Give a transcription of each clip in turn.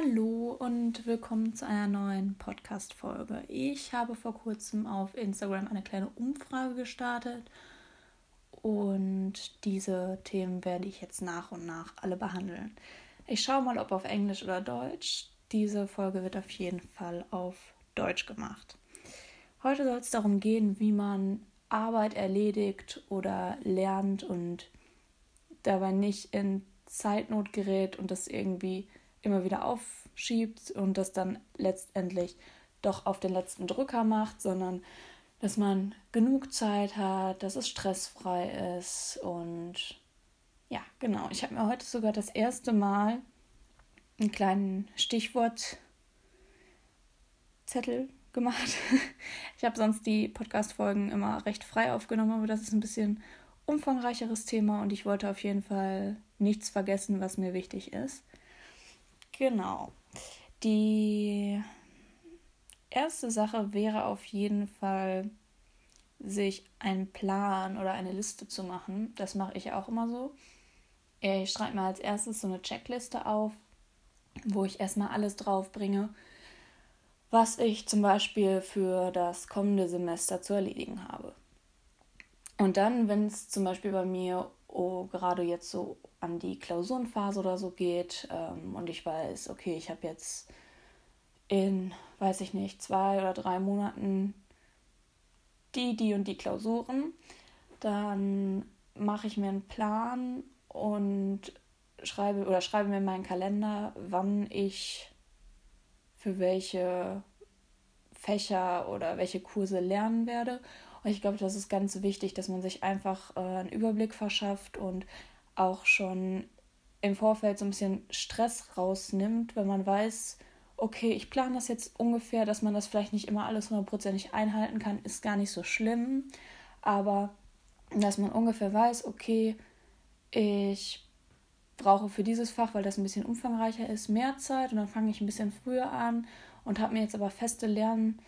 Hallo und willkommen zu einer neuen Podcast-Folge. Ich habe vor kurzem auf Instagram eine kleine Umfrage gestartet und diese Themen werde ich jetzt nach und nach alle behandeln. Ich schaue mal, ob auf Englisch oder Deutsch. Diese Folge wird auf jeden Fall auf Deutsch gemacht. Heute soll es darum gehen, wie man Arbeit erledigt oder lernt und dabei nicht in Zeitnot gerät und das irgendwie immer wieder aufschiebt und das dann letztendlich doch auf den letzten Drücker macht, sondern dass man genug Zeit hat, dass es stressfrei ist und ja, genau. Ich habe mir heute sogar das erste Mal einen kleinen Stichwortzettel gemacht. Ich habe sonst die Podcast-Folgen immer recht frei aufgenommen, aber das ist ein bisschen umfangreicheres Thema und ich wollte auf jeden Fall nichts vergessen, was mir wichtig ist. Genau. Die erste Sache wäre auf jeden Fall, sich einen Plan oder eine Liste zu machen. Das mache ich auch immer so. Ich schreibe mir als erstes so eine Checkliste auf, wo ich erstmal alles drauf bringe, was ich zum Beispiel für das kommende Semester zu erledigen habe. Und dann, wenn es zum Beispiel bei mir oh, gerade jetzt so an die Klausurenphase oder so geht ähm, und ich weiß, okay, ich habe jetzt in, weiß ich nicht, zwei oder drei Monaten die, die und die Klausuren, dann mache ich mir einen Plan und schreibe oder schreibe mir in meinen Kalender, wann ich für welche Fächer oder welche Kurse lernen werde und ich glaube, das ist ganz wichtig, dass man sich einfach äh, einen Überblick verschafft und auch schon im Vorfeld so ein bisschen Stress rausnimmt, wenn man weiß, okay, ich plane das jetzt ungefähr, dass man das vielleicht nicht immer alles hundertprozentig einhalten kann, ist gar nicht so schlimm. Aber dass man ungefähr weiß, okay, ich brauche für dieses Fach, weil das ein bisschen umfangreicher ist, mehr Zeit und dann fange ich ein bisschen früher an und habe mir jetzt aber feste Lern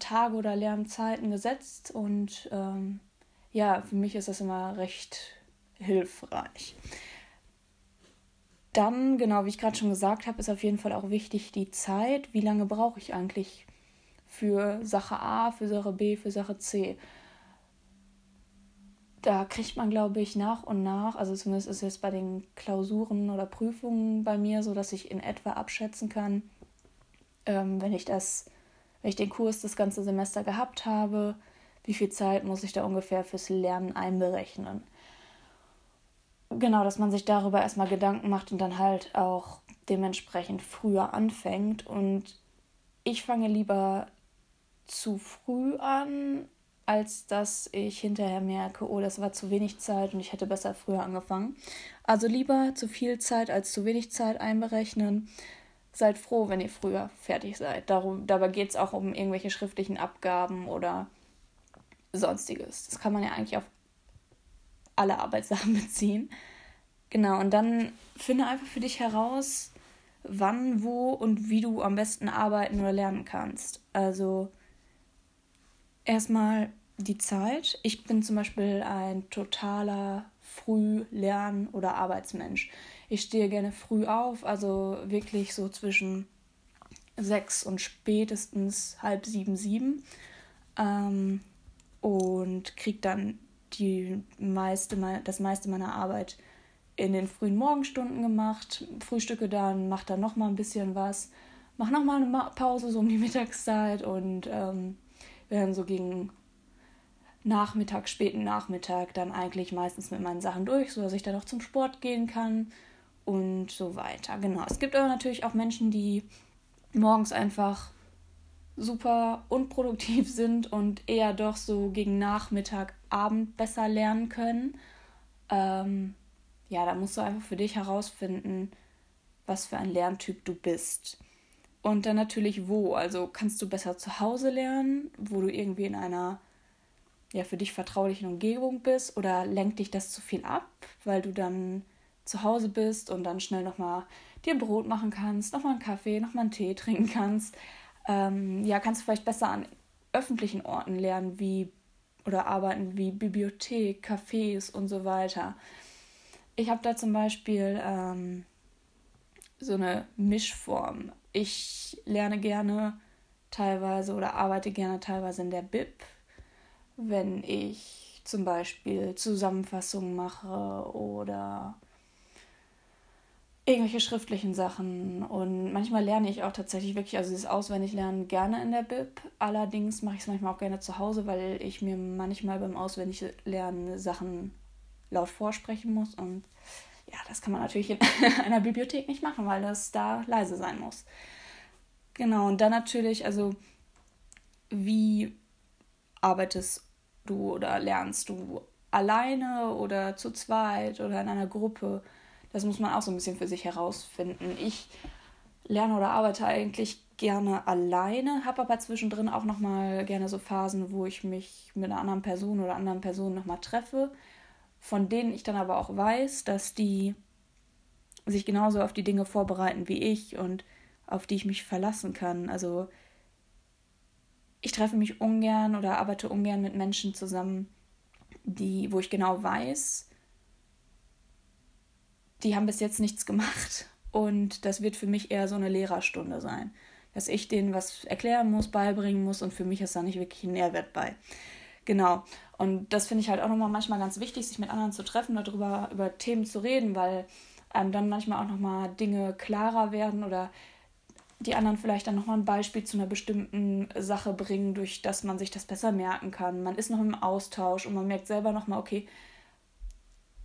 Tage oder Lernzeiten gesetzt und ähm, ja, für mich ist das immer recht hilfreich. Dann, genau wie ich gerade schon gesagt habe, ist auf jeden Fall auch wichtig die Zeit. Wie lange brauche ich eigentlich für Sache A, für Sache B, für Sache C? Da kriegt man, glaube ich, nach und nach, also zumindest ist es bei den Klausuren oder Prüfungen bei mir so, dass ich in etwa abschätzen kann, ähm, wenn ich das wenn ich den Kurs das ganze Semester gehabt habe, wie viel Zeit muss ich da ungefähr fürs Lernen einberechnen. Genau, dass man sich darüber erstmal Gedanken macht und dann halt auch dementsprechend früher anfängt. Und ich fange lieber zu früh an, als dass ich hinterher merke, oh, das war zu wenig Zeit und ich hätte besser früher angefangen. Also lieber zu viel Zeit als zu wenig Zeit einberechnen seid froh, wenn ihr früher fertig seid. Darum, dabei geht es auch um irgendwelche schriftlichen Abgaben oder sonstiges. Das kann man ja eigentlich auf alle Arbeitssachen beziehen. Genau, und dann finde einfach für dich heraus, wann, wo und wie du am besten arbeiten oder lernen kannst. Also erstmal die Zeit. Ich bin zum Beispiel ein totaler Frühlern- oder Arbeitsmensch. Ich stehe gerne früh auf, also wirklich so zwischen sechs und spätestens halb sieben, sieben. Ähm, und kriege dann die meiste, das meiste meiner Arbeit in den frühen Morgenstunden gemacht, frühstücke dann, mache dann noch mal ein bisschen was, mache noch mal eine Pause so um die Mittagszeit und ähm, wir so gegen Nachmittag, späten Nachmittag dann eigentlich meistens mit meinen Sachen durch, sodass ich dann auch zum Sport gehen kann und so weiter. Genau. Es gibt aber natürlich auch Menschen, die morgens einfach super unproduktiv sind und eher doch so gegen Nachmittag, Abend besser lernen können. Ähm, ja, da musst du einfach für dich herausfinden, was für ein Lerntyp du bist. Und dann natürlich wo. Also kannst du besser zu Hause lernen, wo du irgendwie in einer ja für dich vertraulichen Umgebung bist oder lenkt dich das zu viel ab, weil du dann zu Hause bist und dann schnell nochmal dir Brot machen kannst, nochmal einen Kaffee, nochmal einen Tee trinken kannst. Ähm, ja, kannst du vielleicht besser an öffentlichen Orten lernen, wie oder arbeiten wie Bibliothek, Cafés und so weiter. Ich habe da zum Beispiel ähm, so eine Mischform. ich lerne gerne teilweise oder arbeite gerne teilweise in der Bib, wenn ich zum Beispiel Zusammenfassungen mache oder irgendwelche schriftlichen Sachen. Und manchmal lerne ich auch tatsächlich wirklich, also dieses Auswendiglernen gerne in der Bib. Allerdings mache ich es manchmal auch gerne zu Hause, weil ich mir manchmal beim Auswendiglernen Sachen laut vorsprechen muss. Und ja, das kann man natürlich in einer Bibliothek nicht machen, weil das da leise sein muss. Genau, und dann natürlich, also wie arbeitest du oder lernst du alleine oder zu zweit oder in einer Gruppe? Das muss man auch so ein bisschen für sich herausfinden. Ich lerne oder arbeite eigentlich gerne alleine, habe aber zwischendrin auch noch mal gerne so Phasen, wo ich mich mit einer anderen Person oder anderen Personen noch mal treffe, von denen ich dann aber auch weiß, dass die sich genauso auf die Dinge vorbereiten wie ich und auf die ich mich verlassen kann. Also ich treffe mich ungern oder arbeite ungern mit Menschen zusammen, die, wo ich genau weiß, die haben bis jetzt nichts gemacht und das wird für mich eher so eine Lehrerstunde sein, dass ich denen was erklären muss, beibringen muss und für mich ist da nicht wirklich ein Nährwert bei. Genau. Und das finde ich halt auch nochmal manchmal ganz wichtig, sich mit anderen zu treffen, darüber über Themen zu reden, weil einem dann manchmal auch nochmal Dinge klarer werden oder die anderen vielleicht dann nochmal ein Beispiel zu einer bestimmten Sache bringen, durch das man sich das besser merken kann. Man ist noch im Austausch und man merkt selber nochmal, okay,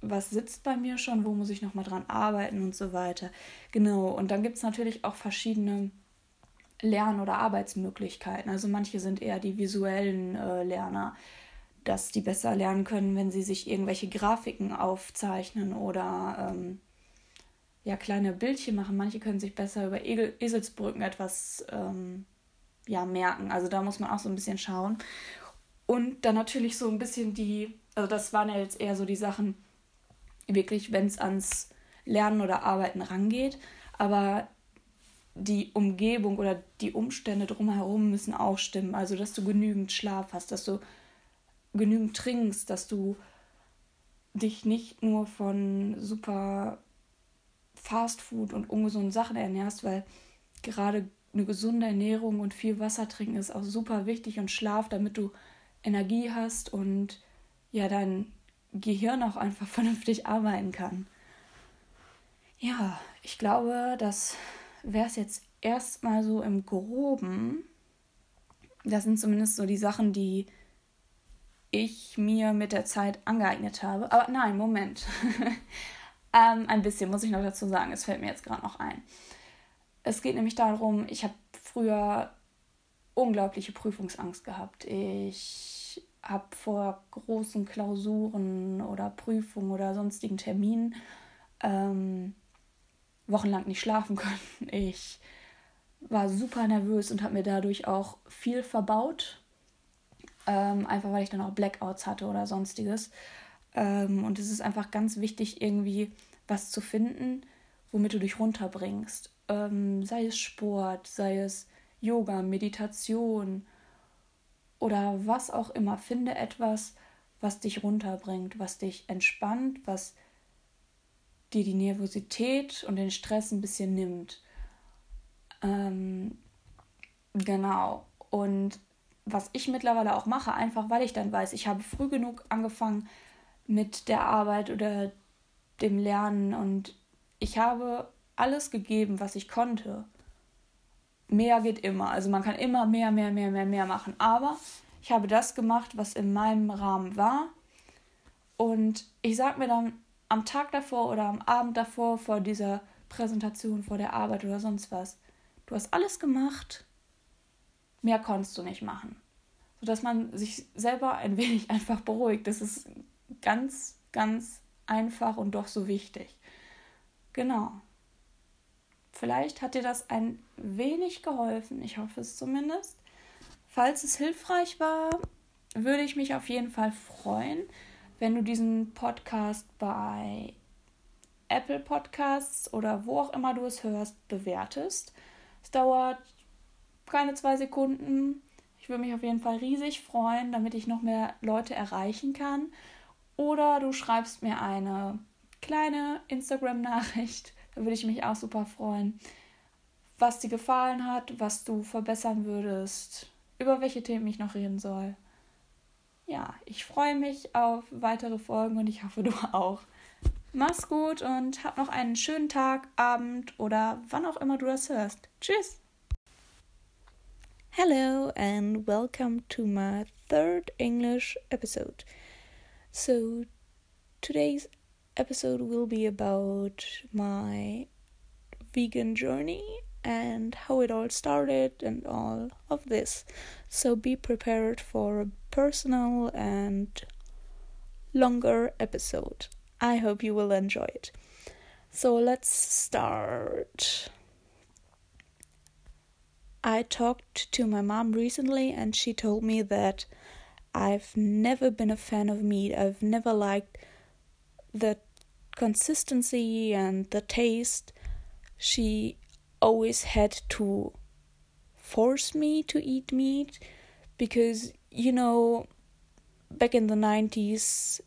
was sitzt bei mir schon, wo muss ich nochmal dran arbeiten und so weiter. Genau, und dann gibt es natürlich auch verschiedene Lern- oder Arbeitsmöglichkeiten. Also manche sind eher die visuellen äh, Lerner, dass die besser lernen können, wenn sie sich irgendwelche Grafiken aufzeichnen oder ähm, ja, kleine Bildchen machen. Manche können sich besser über Eselsbrücken etwas ähm, ja, merken. Also da muss man auch so ein bisschen schauen. Und dann natürlich so ein bisschen die, also das waren ja jetzt eher so die Sachen, wirklich, wenn es ans Lernen oder Arbeiten rangeht. Aber die Umgebung oder die Umstände drumherum müssen auch stimmen. Also, dass du genügend Schlaf hast, dass du genügend trinkst, dass du dich nicht nur von super Fastfood und ungesunden Sachen ernährst, weil gerade eine gesunde Ernährung und viel Wasser trinken ist auch super wichtig und Schlaf, damit du Energie hast und ja dein Gehirn auch einfach vernünftig arbeiten kann. Ja, ich glaube, das wäre es jetzt erstmal so im Groben. Das sind zumindest so die Sachen, die ich mir mit der Zeit angeeignet habe. Aber nein, Moment. ähm, ein bisschen muss ich noch dazu sagen. Es fällt mir jetzt gerade noch ein. Es geht nämlich darum, ich habe früher unglaubliche Prüfungsangst gehabt. Ich habe vor großen Klausuren oder Prüfungen oder sonstigen Terminen ähm, wochenlang nicht schlafen können. Ich war super nervös und habe mir dadurch auch viel verbaut. Ähm, einfach weil ich dann auch Blackouts hatte oder sonstiges. Ähm, und es ist einfach ganz wichtig, irgendwie was zu finden, womit du dich runterbringst. Ähm, sei es Sport, sei es Yoga, Meditation oder was auch immer. Finde etwas, was dich runterbringt, was dich entspannt, was dir die Nervosität und den Stress ein bisschen nimmt. Ähm, genau. Und was ich mittlerweile auch mache, einfach weil ich dann weiß, ich habe früh genug angefangen mit der Arbeit oder dem Lernen und ich habe alles gegeben, was ich konnte. Mehr geht immer. Also man kann immer mehr, mehr, mehr, mehr, mehr machen. Aber ich habe das gemacht, was in meinem Rahmen war. Und ich sage mir dann, am Tag davor oder am Abend davor vor dieser Präsentation, vor der Arbeit oder sonst was. Du hast alles gemacht, mehr konntest du nicht machen. Sodass man sich selber ein wenig einfach beruhigt. Das ist ganz, ganz einfach und doch so wichtig. Genau. Vielleicht hat dir das ein wenig geholfen. Ich hoffe es zumindest. Falls es hilfreich war, würde ich mich auf jeden Fall freuen wenn du diesen Podcast bei Apple Podcasts oder wo auch immer du es hörst, bewertest. Es dauert keine zwei Sekunden. Ich würde mich auf jeden Fall riesig freuen, damit ich noch mehr Leute erreichen kann. Oder du schreibst mir eine kleine Instagram-Nachricht. Da würde ich mich auch super freuen. Was dir gefallen hat, was du verbessern würdest, über welche Themen ich noch reden soll. Ja, ich freue mich auf weitere Folgen und ich hoffe, du auch. Mach's gut und hab noch einen schönen Tag, Abend oder wann auch immer du das hörst. Tschüss! Hello and welcome to my third English episode. So, today's episode will be about my vegan journey and how it all started and all of this. So be prepared for a personal and longer episode. I hope you will enjoy it. So let's start. I talked to my mom recently and she told me that I've never been a fan of meat. I've never liked the consistency and the taste. She always had to force me to eat meat because you know back in the 90s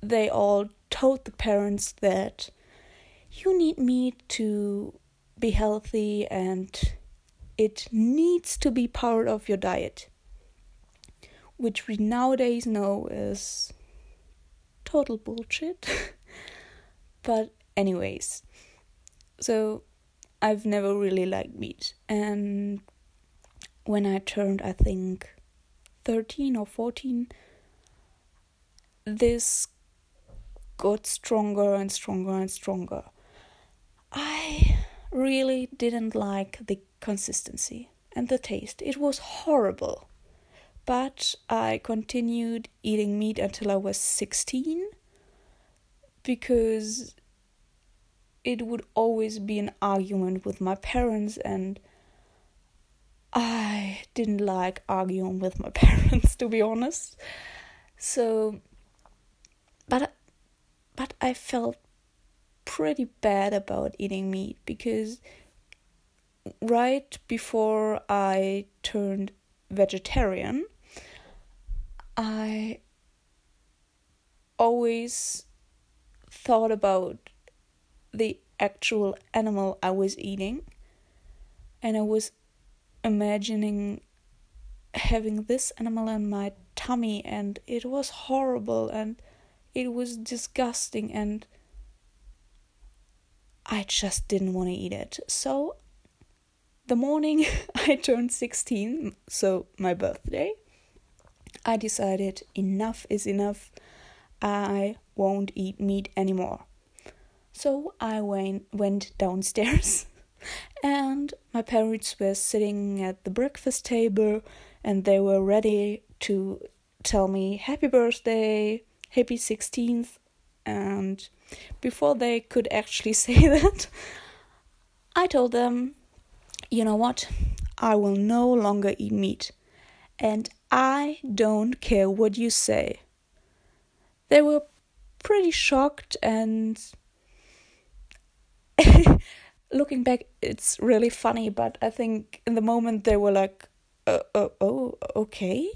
they all told the parents that you need meat to be healthy and it needs to be part of your diet which we nowadays know is total bullshit. But anyways so I've never really liked meat. And when I turned, I think, 13 or 14, this got stronger and stronger and stronger. I really didn't like the consistency and the taste. It was horrible. But I continued eating meat until I was 16 because it would always be an argument with my parents and I didn't like arguing with my parents to be honest. So but but I felt pretty bad about eating meat because right before I turned vegetarian I always thought about the actual animal I was eating, and I was imagining having this animal in my tummy, and it was horrible and it was disgusting, and I just didn't want to eat it. So, the morning I turned 16, so my birthday, I decided enough is enough. I won't eat meat anymore. So I went, went downstairs, and my parents were sitting at the breakfast table and they were ready to tell me happy birthday, happy 16th. And before they could actually say that, I told them, you know what? I will no longer eat meat. And I don't care what you say. They were pretty shocked and looking back, it's really funny, but I think in the moment they were like, uh, uh, oh, okay.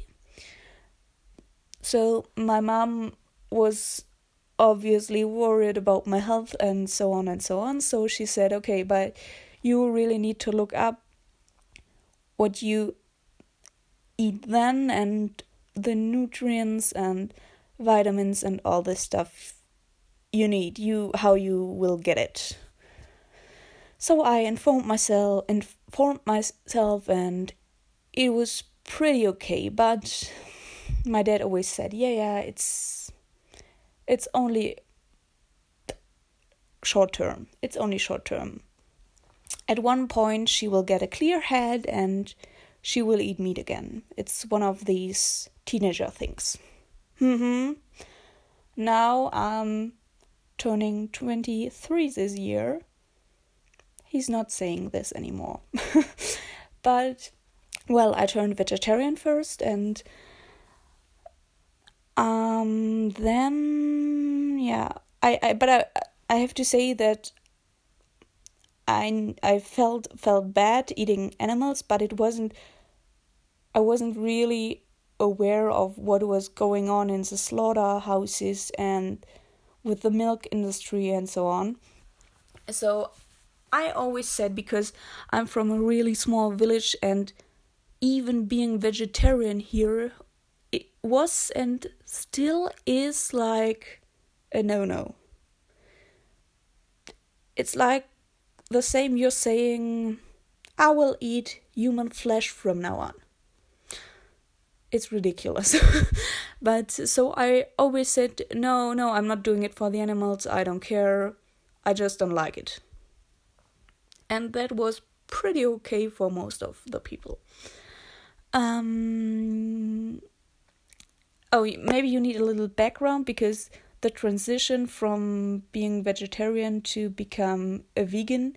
So my mom was obviously worried about my health and so on and so on. So she said, okay, but you really need to look up what you eat then and the nutrients and vitamins and all this stuff you need you how you will get it so I informed myself, informed myself, and it was pretty okay. But my dad always said, "Yeah, yeah, it's it's only short term. It's only short term. At one point, she will get a clear head and she will eat meat again. It's one of these teenager things." Hmm. Now I'm turning 23 this year he's not saying this anymore. but well, I turned vegetarian first and um then yeah, I, I but I I have to say that I I felt felt bad eating animals, but it wasn't I wasn't really aware of what was going on in the slaughterhouses and with the milk industry and so on. So I always said because I'm from a really small village and even being vegetarian here it was and still is like a no no. It's like the same you're saying, I will eat human flesh from now on. It's ridiculous. but so I always said, no, no, I'm not doing it for the animals. I don't care. I just don't like it. And that was pretty okay for most of the people. Um, oh, maybe you need a little background because the transition from being vegetarian to become a vegan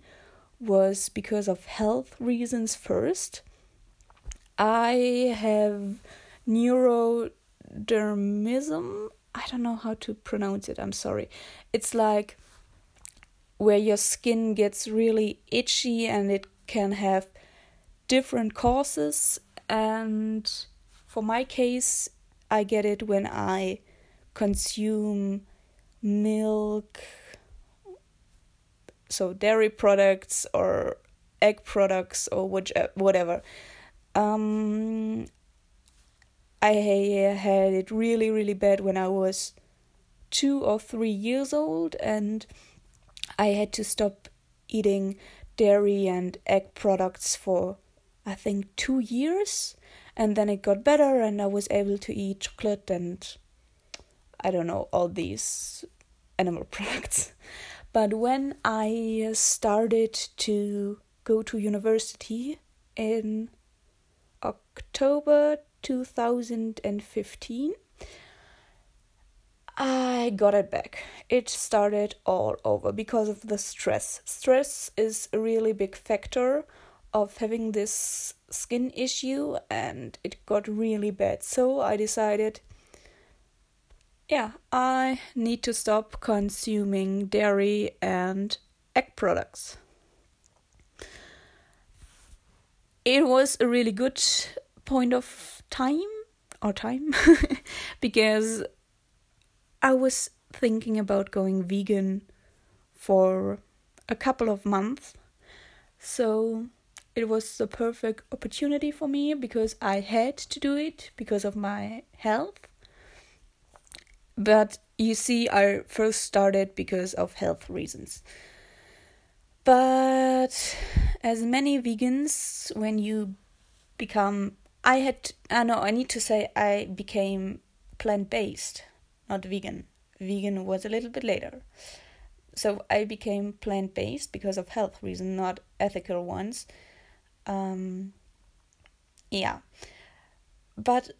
was because of health reasons first. I have neurodermism. I don't know how to pronounce it. I'm sorry. It's like where your skin gets really itchy and it can have different causes and for my case I get it when I consume milk, so dairy products or egg products or which, uh, whatever. Um, I had it really, really bad when I was two or three years old, and I had to stop eating dairy and egg products for I think two years, and then it got better, and I was able to eat chocolate and I don't know, all these animal products. But when I started to go to university in October 2015, I got it back. It started all over because of the stress. Stress is a really big factor of having this skin issue and it got really bad. So I decided yeah, I need to stop consuming dairy and egg products. It was a really good point of time or time because I was thinking about going vegan for a couple of months. So it was the perfect opportunity for me because I had to do it because of my health but you see, I first started because of health reasons. But as many vegans, when you become, I had, I know, I need to say I became plant based, not vegan. Vegan was a little bit later. So I became plant based because of health reasons, not ethical ones. Um, yeah. But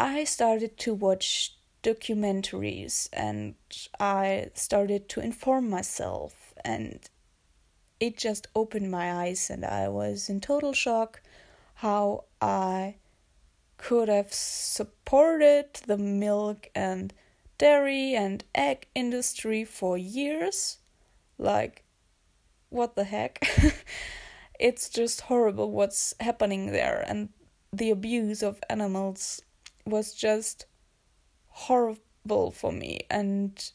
I started to watch documentaries and I started to inform myself and it just opened my eyes and I was in total shock how I could have supported the milk and dairy and egg industry for years. Like what the heck? It's just horrible what's happening there. And the abuse of animals was just horrible for me. And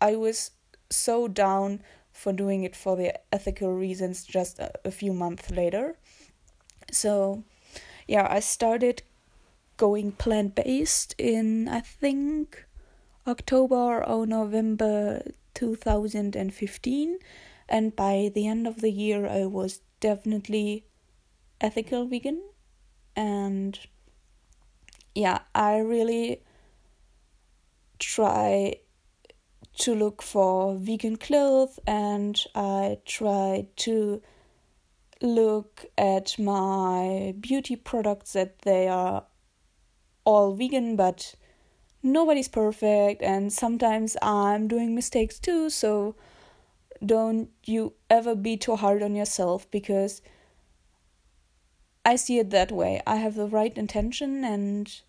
I was so down for doing it for the ethical reasons just a, a few months later. So, yeah, I started going plant based in I think October or November 2015 and by the end of the year I was definitely ethical vegan. And yeah, I really try to look for vegan clothes and I try to look at my beauty products that they are all vegan but nobody's perfect and sometimes I'm doing mistakes too so don't you ever be too hard on yourself because I see it that way. I have the right intention and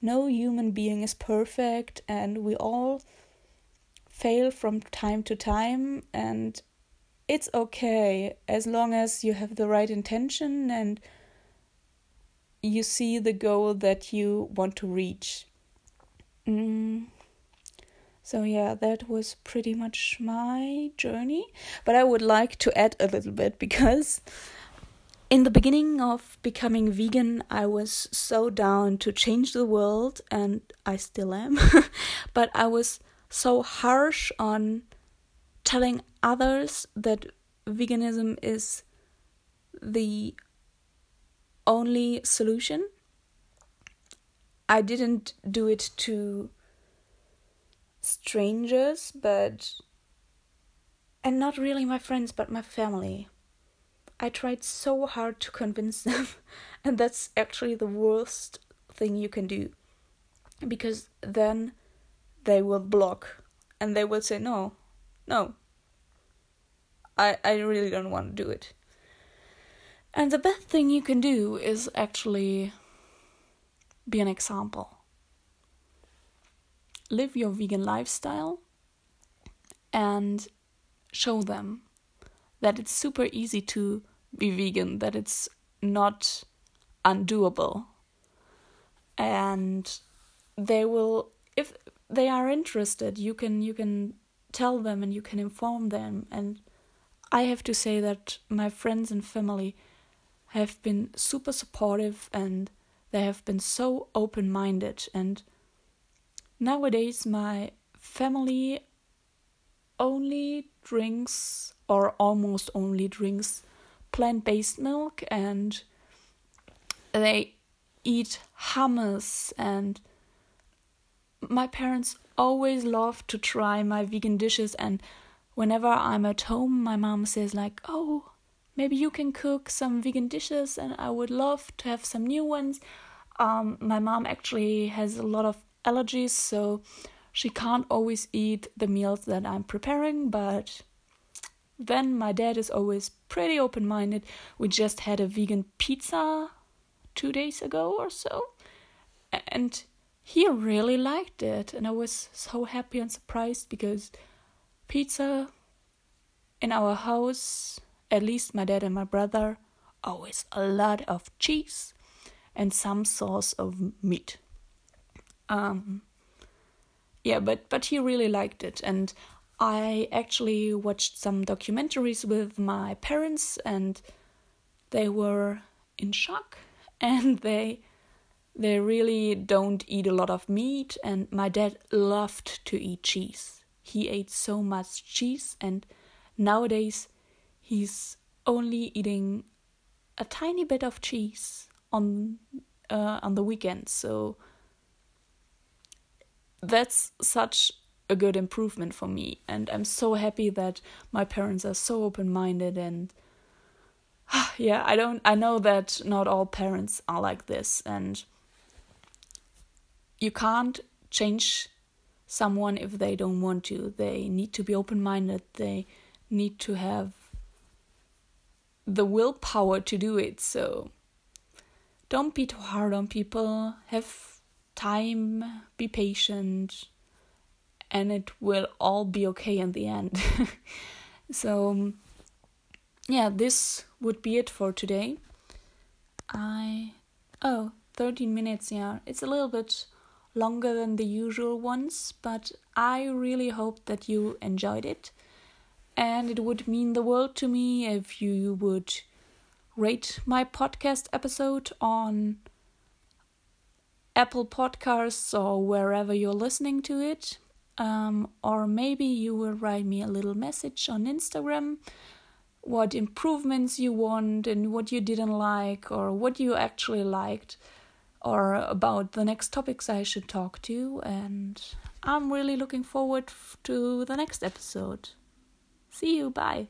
no human being is perfect and we all fail from time to time and it's okay as long as you have the right intention and you see the goal that you want to reach. Mm. So, yeah, that was pretty much my journey. But I would like to add a little bit because in the beginning of becoming vegan, I was so down to change the world, and I still am. but I was so harsh on telling others that veganism is the only solution. I didn't do it to strangers, but. and not really my friends, but my family. I tried so hard to convince them, and that's actually the worst thing you can do. Because then they will block and they will say, No, no, I, I really don't want to do it. And the best thing you can do is actually be an example. Live your vegan lifestyle and show them that it's super easy to be vegan, that it's not undoable. And they will if they are interested, you can you can tell them and you can inform them and I have to say that my friends and family have been super supportive and they have been so open minded and nowadays my family only drinks or almost only drinks plant based milk and they eat hummus. And my parents always love to try my vegan dishes and whenever I'm at home my mom says like oh maybe you can cook some vegan dishes and I would love to have some new ones um, my mom actually has a lot of allergies so she can't always eat the meals that I'm preparing, but then my dad is always pretty open minded. We just had a vegan pizza two days ago or so, and he really liked it. And I was so happy and surprised because pizza in our house, at least my dad and my brother, always a lot of cheese and some sauce of meat. Um, yeah, but but he really liked it, and I actually watched some documentaries with my parents, and they were in shock, and they they really don't eat a lot of meat, and my dad loved to eat cheese. He ate so much cheese, and nowadays he's only eating a tiny bit of cheese on uh, on the weekends. So that's such a good improvement for me and i'm so happy that my parents are so open minded and yeah i don't i know that not all parents are like this and you can't change someone if they don't want to they need to be open minded they need to have the willpower to do it so don't be too hard on people have time, be patient, and it will all be okay in the end. so, yeah, this would be it for today. I. Oh, 13 minutes, yeah. It's a little bit longer than the usual ones, but I really hope that you enjoyed it. And it would mean the world to me if you would rate my podcast episode on Apple Podcasts or wherever you're listening to it. Um, or maybe you will write me a little message on Instagram what improvements you want and what you didn't like or what you actually liked or about the next topics I should talk to and I'm really looking forward to the next episode. See you, bye.